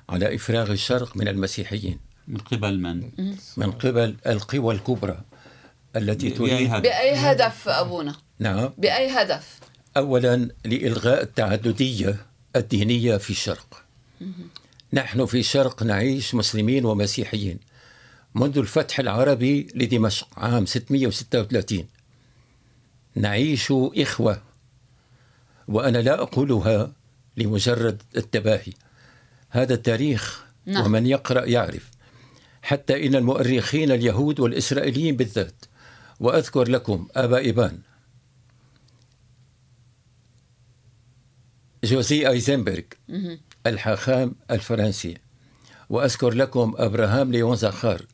على إفراغ الشرق من المسيحيين. من قبل من؟ من قبل القوى الكبرى التي تريد بأي هدف أبونا؟ نعم. بأي هدف؟ أولا لإلغاء التعددية الدينية في الشرق. نحن في الشرق نعيش مسلمين ومسيحيين. منذ الفتح العربي لدمشق عام 636 نعيش إخوة وأنا لا أقولها لمجرد التباهي. هذا التاريخ نعم. ومن يقرأ يعرف. حتى إن المؤرخين اليهود والإسرائيليين بالذات وأذكر لكم أبا إيبان جوزي أيزنبرغ. الحاخام الفرنسي. وأذكر لكم أبراهام ليون زاخار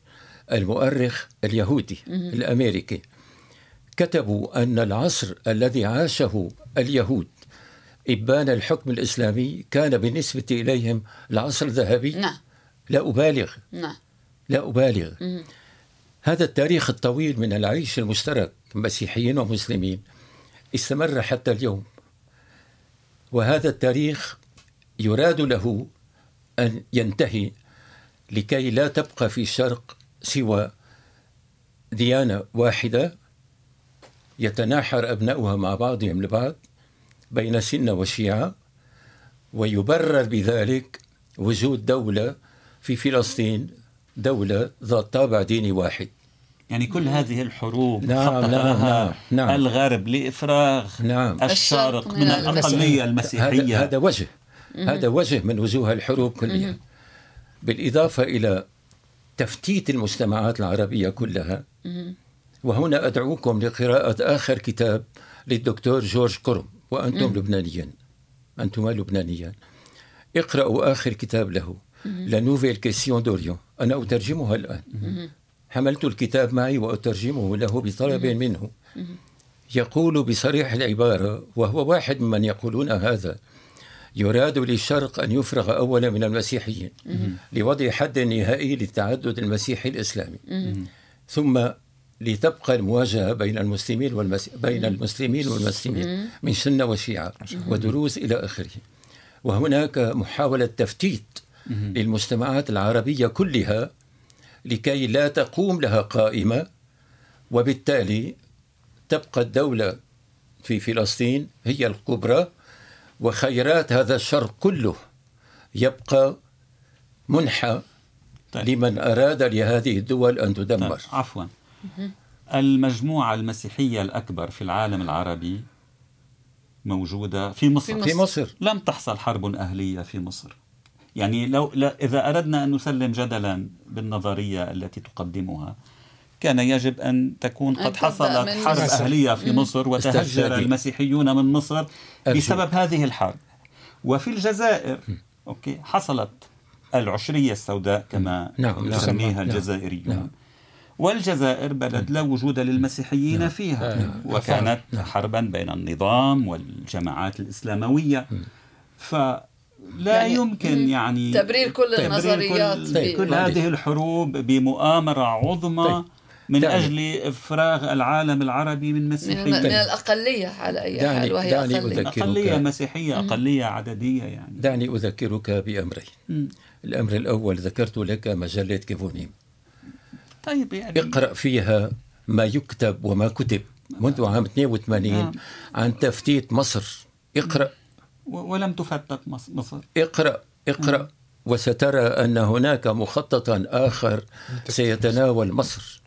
المؤرخ اليهودي الأمريكي. كتبوا أن العصر الذي عاشه اليهود إبان الحكم الإسلامي كان بالنسبة إليهم العصر الذهبي؟ نعم. لا أبالغ. نعم. لا أبالغ. هذا التاريخ الطويل من العيش المشترك مسيحيين ومسلمين استمر حتى اليوم. وهذا التاريخ يراد له أن ينتهي لكي لا تبقى في الشرق سوى ديانة واحدة يتناحر أبناؤها مع بعضهم البعض بين سنة وشيعة ويبرر بذلك وجود دولة في فلسطين دولة ذات طابع ديني واحد. يعني كل هذه الحروب نعم نعم نعم, نعم. الغرب لإفراغ نعم. الشرق من الأقلية المسيحية. هذا, هذا وجه. هذا وجه من وجوه الحروب كلها. بالإضافة إلى تفتيت المجتمعات العربية كلها وهنا أدعوكم لقراءة آخر كتاب للدكتور جورج كورم وأنتم لبنانيين. أنتم لبنانيين. اقرأوا آخر كتاب له La nouvelle question d'Orient أنا أترجمها الآن. حملت الكتاب معي وأترجمه له بطلب منه. يقول بصريح العبارة وهو واحد ممن يقولون هذا يراد للشرق أن يفرغ أولا من المسيحيين لوضع حد نهائي للتعدد المسيحي الإسلامي. ثم لتبقى المواجهة بين المسلمين والمس... بين المسلمين والمسلمين من سنة وشيعة ودروز إلى آخره. وهناك محاولة تفتيت للمجتمعات العربية كلها لكي لا تقوم لها قائمة وبالتالي تبقى الدولة في فلسطين هي الكبرى وخيرات هذا الشرق كله يبقى منحى طيب. لمن أراد لهذه الدول أن تدمر طيب. عفوا المجموعة المسيحية الأكبر في العالم العربي موجودة في مصر. في مصر, في مصر. لم تحصل حرب أهلية في مصر يعني لو لا إذا أردنا أن نسلم جدلا بالنظرية التي تقدمها كان يجب أن تكون قد حصلت حرب أهلية في مصر وتهجر المسيحيون من مصر بسبب هذه الحرب. وفي الجزائر أوكي حصلت العشرية السوداء كما نعم, نعم. يسميها نعم. الجزائريون. نعم. والجزائر بلد لا وجود للمسيحيين نعم. فيها. نعم. وكانت نعم. حربا بين النظام والجماعات الإسلاموية. ف لا يعني يمكن يعني تبرير كل النظريات كل, طيب. كل هذه الحروب بمؤامرة عظمى طيب. من دعني. أجل إفراغ العالم العربي من مسيحية. من, من الأقلية على أي دعني حال وهي دعني أقلية. أقلية مسيحية أقلية عددية يعني. دعني أذكرك بأمرين. الأمر الأول ذكرت لك مجلة كيفونيم. طيب يعني. اقرأ فيها ما يكتب وما كتب منذ عام 82 نعم. عن تفتيت مصر. اقرأ. ولم تفتت مصر. اقرأ. اقرأ. نعم. وسترى أن هناك مخططا آخر سيتناول مصر.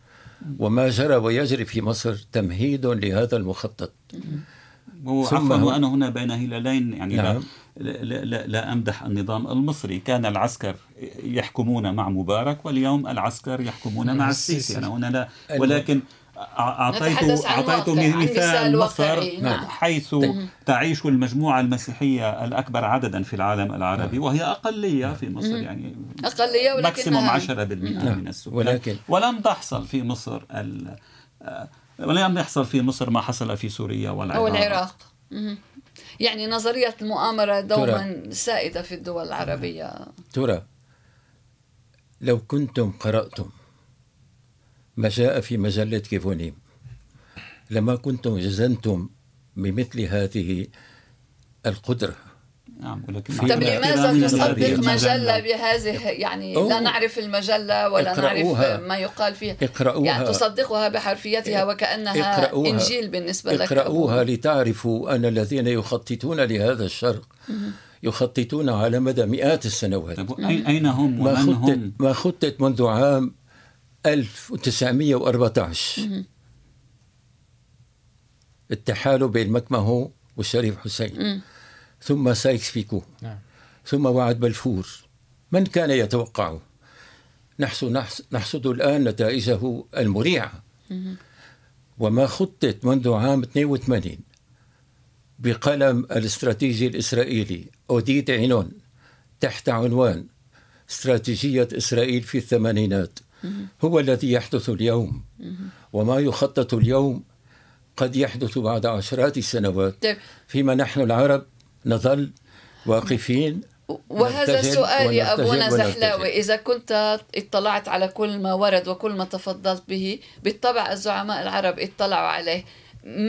وما جرى ويجري في مصر تمهيد لهذا المخطط. ثم وأنا هنا بين هلالين يعني نعم. لا, لا, لا أمدح النظام المصري. كان العسكر يحكمون مع مبارك واليوم العسكر يحكمون مع السيسي. أنا هنا لا ولكن أعطيت أعطيت مثال مصر نعم. حيث طيب. تعيش المجموعة المسيحية الأكبر عددا في العالم العربي نعم. وهي أقلية في مصر يعني أقلية ولكن ماكسيموم 10% نعم. من السكان. ولكن ولم تحصل في مصر ال... ولم يحصل في مصر ما حصل في سوريا والعراق أو العراق. يعني نظرية المؤامرة دوما سائدة في الدول العربية. ترى. لو كنتم قرأتم ما جاء في مجلة كيفونيم لما كنتم جزنتم بمثل هذه القدرة. نعم ولكن طب لماذا تصدق مجلة بهذه؟ يعني لا نعرف المجلة ولا نعرف ما يقال فيها. اقرأوها. يعني تصدقها بحرفيتها وكأنها اقرأوها إنجيل بالنسبة لك اقرأوها لتعرفوا أن الذين يخططون لهذا الشرق يخططون على مدى مئات السنوات. أين هم ومن ما خطت هم؟ ما خطط منذ عام 1914 التحالف بين مكماهون والشريف حسين. ثم سايكس بيكو نعم. ثم وعد بلفور. من كان يتوقعه نحصد, نحصد الآن نتائجه المريعة. وما خطت منذ عام 82 بقلم الاستراتيجي الإسرائيلي. أوديت عينون تحت عنوان استراتيجية إسرائيل في الثمانينات. هو الذي يحدث اليوم. وما يخطط اليوم قد يحدث بعد عشرات السنوات. طيب. فيما نحن العرب نظل واقفين. وهذا سؤالي ونرتجل أبونا. زحلاوي إذا كنت اطلعت على كل ما ورد وكل ما تفضلت به بالطبع الزعماء العرب اطلعوا عليه.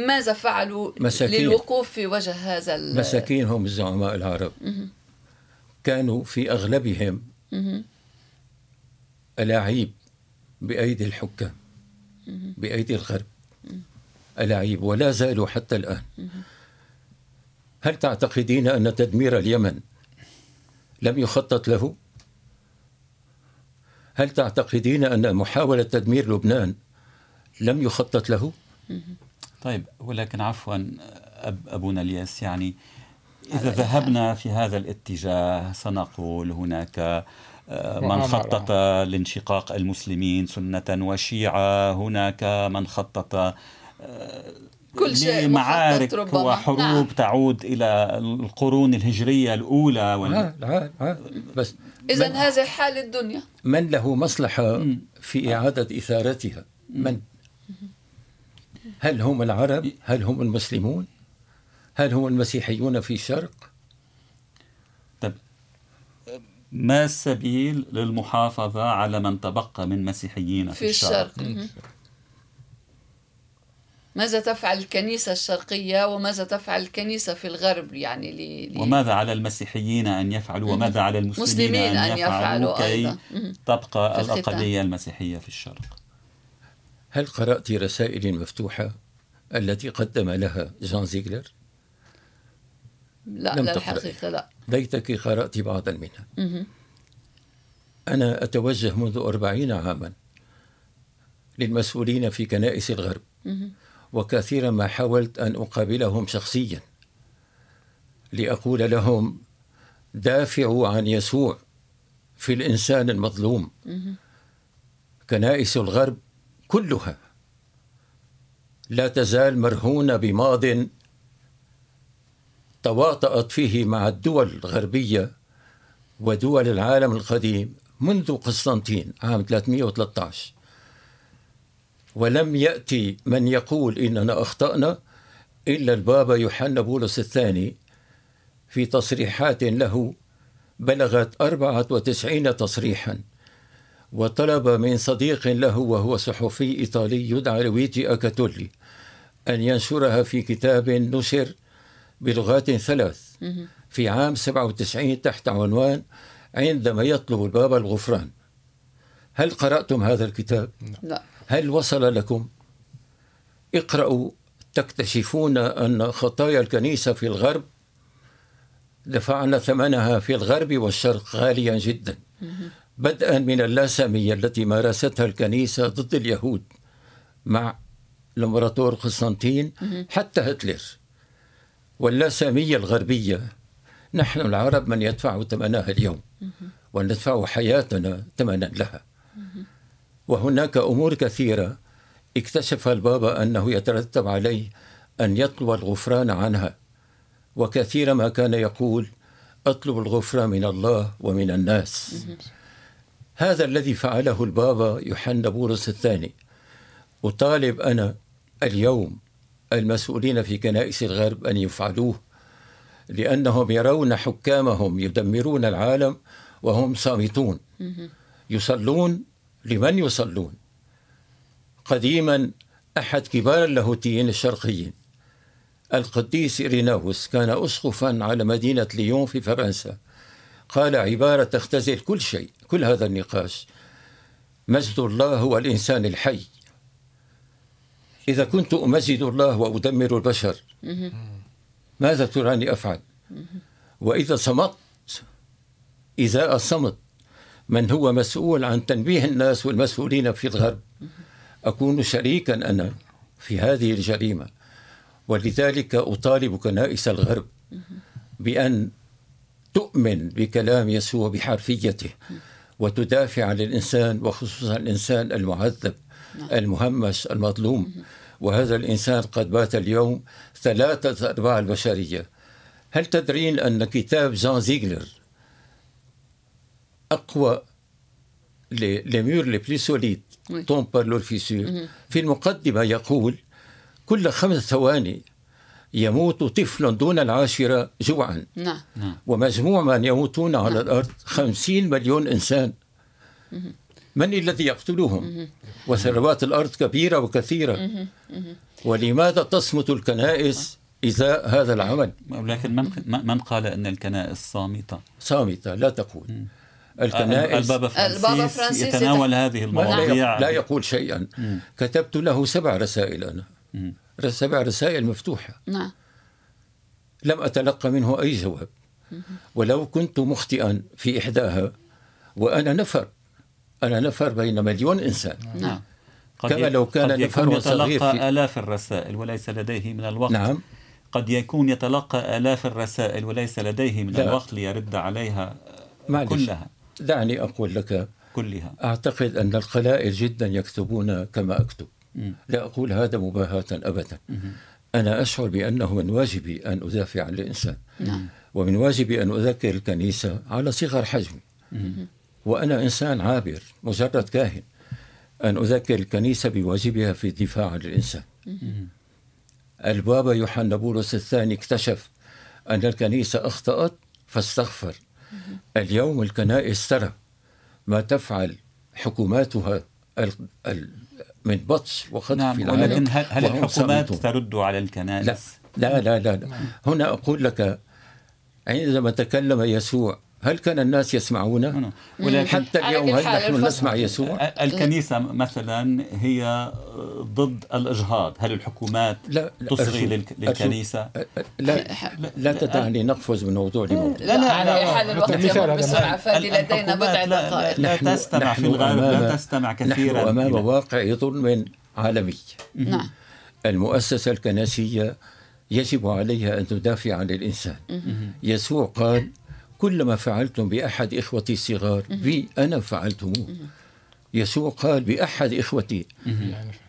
ماذا فعلوا مساكين. للوقوف في وجه هذا ال- مساكين هم الزعماء العرب. كانوا في أغلبهم ألاعيب بأيدي الحكام بأيدي الغرب. ألأعيب ولا زالوا حتى الآن. هل تعتقدين أن تدمير اليمن لم يخطط له؟ هل تعتقدين أن محاولة تدمير لبنان لم يخطط له؟ طيب ولكن عفوا أب أبونا الياس يعني إذا ذهبنا في هذا الاتجاه سنقول هناك آه، من. خطط لانشقاق المسلمين سنة وشيعة هناك من خطط آه، كل شيء لمعارك مخطط ربما. وحروب نعم. تعود إلى القرون الهجرية الأولى وال... عال عال عال بس إذا من- هذه حال الدنيا. من له مصلحة في إعادة إثارتها؟ من؟ هل هم العرب؟ هل هم المسلمون؟ هل هم المسيحيون في الشرق طيب ما السبيل للمحافظة على من تبقى من مسيحيين في, في الشرق؟ مهم. ماذا تفعل الكنيسة الشرقية وماذا تفعل الكنيسة في الغرب يعني ل... ل... وماذا على المسيحيين أن يفعلوا وماذا على المسلمين مسلمين أن, أن يفعلوا يفعلوا كي. تبقى. الأقلية المسيحية في الشرق؟ هل قرأت رسائل مفتوحة التي قدم لها جان زيغلر لا لم. الحقيقة لا ليتك قرأت بعضا منها. أنا أتوجه منذ أربعين عاما للمسؤولين في كنائس الغرب. وكثيرا ما حاولت أن أقابلهم شخصيا لأقول لهم دافعوا عن يسوع في الإنسان المظلوم. كنائس الغرب كلها لا تزال مرهونة بماض تواطأت فيه مع الدول الغربية ودول العالم القديم منذ قسطنطين عام 313 ولم يأتي من يقول إننا أخطأنا إلا البابا يوحنا بولس الثاني في تصريحات له بلغت 94 تصريحا وطلب من صديق له وهو صحفي إيطالي يدعى لويجي أكاتولي أن ينشرها في كتاب نشر بلغات ثلاث. في عام 97 تحت عنوان عندما يطلب البابا الغفران. هل قرأتم هذا الكتاب؟ لا. هل وصل لكم؟ اقرأوا. تكتشفون أن خطايا الكنيسة في الغرب دفعنا ثمنها في الغرب والشرق غاليا جدا. بدءا من اللاسامية التي مارستها الكنيسة ضد اليهود مع الإمبراطور قسطنطين حتى هتلر. واللاسامية الغربية. نحن العرب من يدفع ثمنها اليوم وندفع حياتنا ثمنا لها. وهناك أمور كثيرة اكتشف البابا أنه يترتب عليه أن يطلب الغفران عنها. وكثيرا ما كان يقول أطلب الغفران من الله ومن الناس. هذا الذي فعله البابا يوحنا بولس الثاني. أطالب أنا اليوم المسؤولين في كنائس الغرب أن يفعلوه لأنهم يرون حكامهم يدمرون العالم وهم صامتون. يصلون لمن يصلون؟ قديما أحد كبار اللاهوتيين الشرقيين. القديس إيريناوس كان اسقفا على مدينة ليون في فرنسا. قال عبارة تختزل كل شيء كل هذا النقاش. مجد الله هو الانسان الحي. إذا كنت امجد الله وأدمر البشر ماذا تراني أفعل؟ وإذا صمت ازاء الصمت من هو مسؤول عن تنبيه الناس والمسؤولين في الغرب؟ أكون شريكا أنا في هذه الجريمة ولذلك أطالب كنائس الغرب بأن تؤمن بكلام يسوع بحرفيته وتدافع عن الإنسان وخصوصا الإنسان المعذب. المهمش المظلوم. وهذا الإنسان قد بات اليوم ثلاثة أرباع البشرية. هل تدرين أن كتاب جان زيغلر plus solides Oui. tombent par leur fissure في المقدمة يقول كل خمس ثواني يموت طفل دون العاشرة جوعا. نعم. ومجموع من يموتون على الأرض خمسين مليون إنسان. من الذي يقتلهم؟ وثروات الأرض كبيرة وكثيرة. ولماذا تصمت الكنائس إزاء هذا العمل؟ لكن من من قال أن الكنائس صامتة؟ صامتة لا تقول. الكنائس البابا فرانسيس, البابا فرانسيس يتناول هذه المواضيع. لا يقول شيئا. كتبت له سبع رسائل أنا. سبع رسائل مفتوحة. نعم. لم أتلقى منه أي جواب. ولو كنت مخطئا في إحداها وأنا نفر أنا نفر بين مليون إنسان. نعم. كما لو كان نفر صغير في آلاف الرسائل وليس لديه من الوقت. نعم. قد يكون يتلقى آلاف الرسائل وليس لديه من لا. الوقت ليرد عليها معلش. كلها. دعني أقول لك كلها. أعتقد أن القلائل جدا يكتبون كما أكتب. م. لا أقول هذا مباهاة أبدا. م. أنا أشعر بأنه من واجبي أن أدافع عن الإنسان. نعم. ومن واجبي أن أذكر الكنيسة على صغر حجمي. وأنا إنسان عابر مجرد كاهن أن أذكر الكنيسة بواجبها في الدفاع عن الإنسان البابا يوحنا بولس الثاني اكتشف أن الكنيسة أخطأت فاستغفر. اليوم الكنائس ترى ما تفعل حكوماتها من بطش وخطف نعم في العالم ولكن هل, هل الحكومات ترد على الكنائس؟ لا لا لا, لا. هنا أقول لك عندما تكلم يسوع هل كان الناس يسمعونه؟ ولكن حتى اليوم هل نحن نسمع يسوع؟ الكنيسة مثلا هي ضد الإجهاض. هل الحكومات لا تصغي للكنيسة؟ لا لا تدعني نقفز من موضوع لموضوع لا لا على حال الوقت يمر بسرعة لدينا بضع دقائق لا تستمع في الغالب لا تستمع كثيرا نحن أمام واقع ظلم عالمي. نعم. المؤسسة الكنسية يجب عليها أن تدافع عن الإنسان. يسوع قال كل ما فعلتم بأحد إخوتي الصغار بي أنا فعلتموه يسوع قال بأحد إخوتي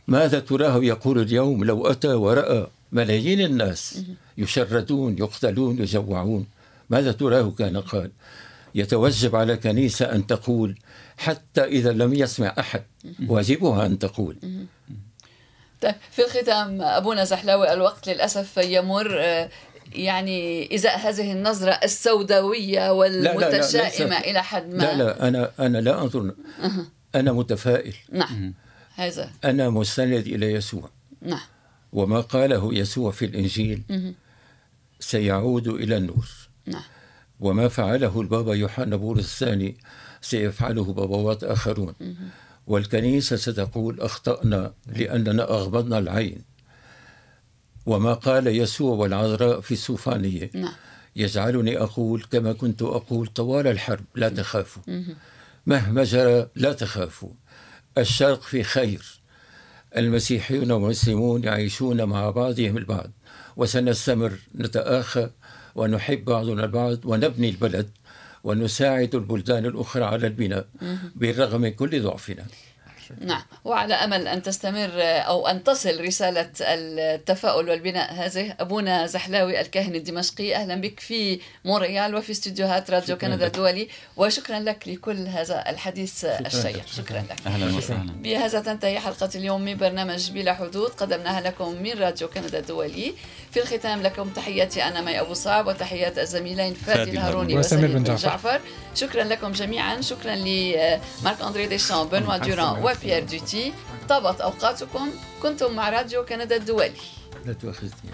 ماذا تراه يقول اليوم لو أتى ورأى ملايين الناس يشردون يقتلون يجوعون ماذا تراه؟ كان قال. يتوجب على كنيسة أن تقول حتى إذا لم يسمع أحد واجبها أن تقول. طيب في الختام أبونا زحلاوي الوقت للأسف يمر. يعني إزاء هذه النظرة السوداوية والمتشائمة لا لا لا إلى حد ما. لا لا أنا أنا لا أنظر. أنا متفائل. نعم. هذا. أنا مستند إلى يسوع. نعم. وما قاله يسوع في الإنجيل سيعود إلى النور. نعم. وما فعله البابا يوحنا بولس الثاني سيفعله بابوات آخرون. والكنيسة ستقول أخطأنا لأننا أغمضنا العين. وما قال يسوع والعذراء في السوفانية نعم. يجعلني أقول كما كنت أقول طوال الحرب لا تخافوا. مهما جرى لا تخافوا. الشرق في خير. المسيحيون والمسلمون يعيشون مع بعضهم البعض. وسنستمر نتآخى ونحب بعضنا البعض ونبني البلد ونساعد البلدان الأخرى على البناء بالرغم من كل ضعفنا. نعم. وعلى أمل أن تستمر أو أن تصل رسالة التفاؤل والبناء هذه أبونا زحلاوي الكاهن الدمشقي. أهلا بك في مونريال وفي استديوهات راديو كندا الدولي. وشكرا لك لكل هذا الحديث الشيق. شكرا لك. أهلا وسهلا. بهذا تنتهي حلقة اليوم من برنامج بلا حدود. قدمناها لكم من راديو كندا الدولي. في الختام لكم تحياتي أنا مي أبو صعب وتحيات الزميلين فادي الهاروني وسمير بن جعفر. جعفر. شكرا لكم جميعا. شكرا لمارك أندري ديشان بنوا دوران وبيير دوتي طابت أوقاتكم. كنتم مع راديو كندا الدولي. لا تؤاخذني.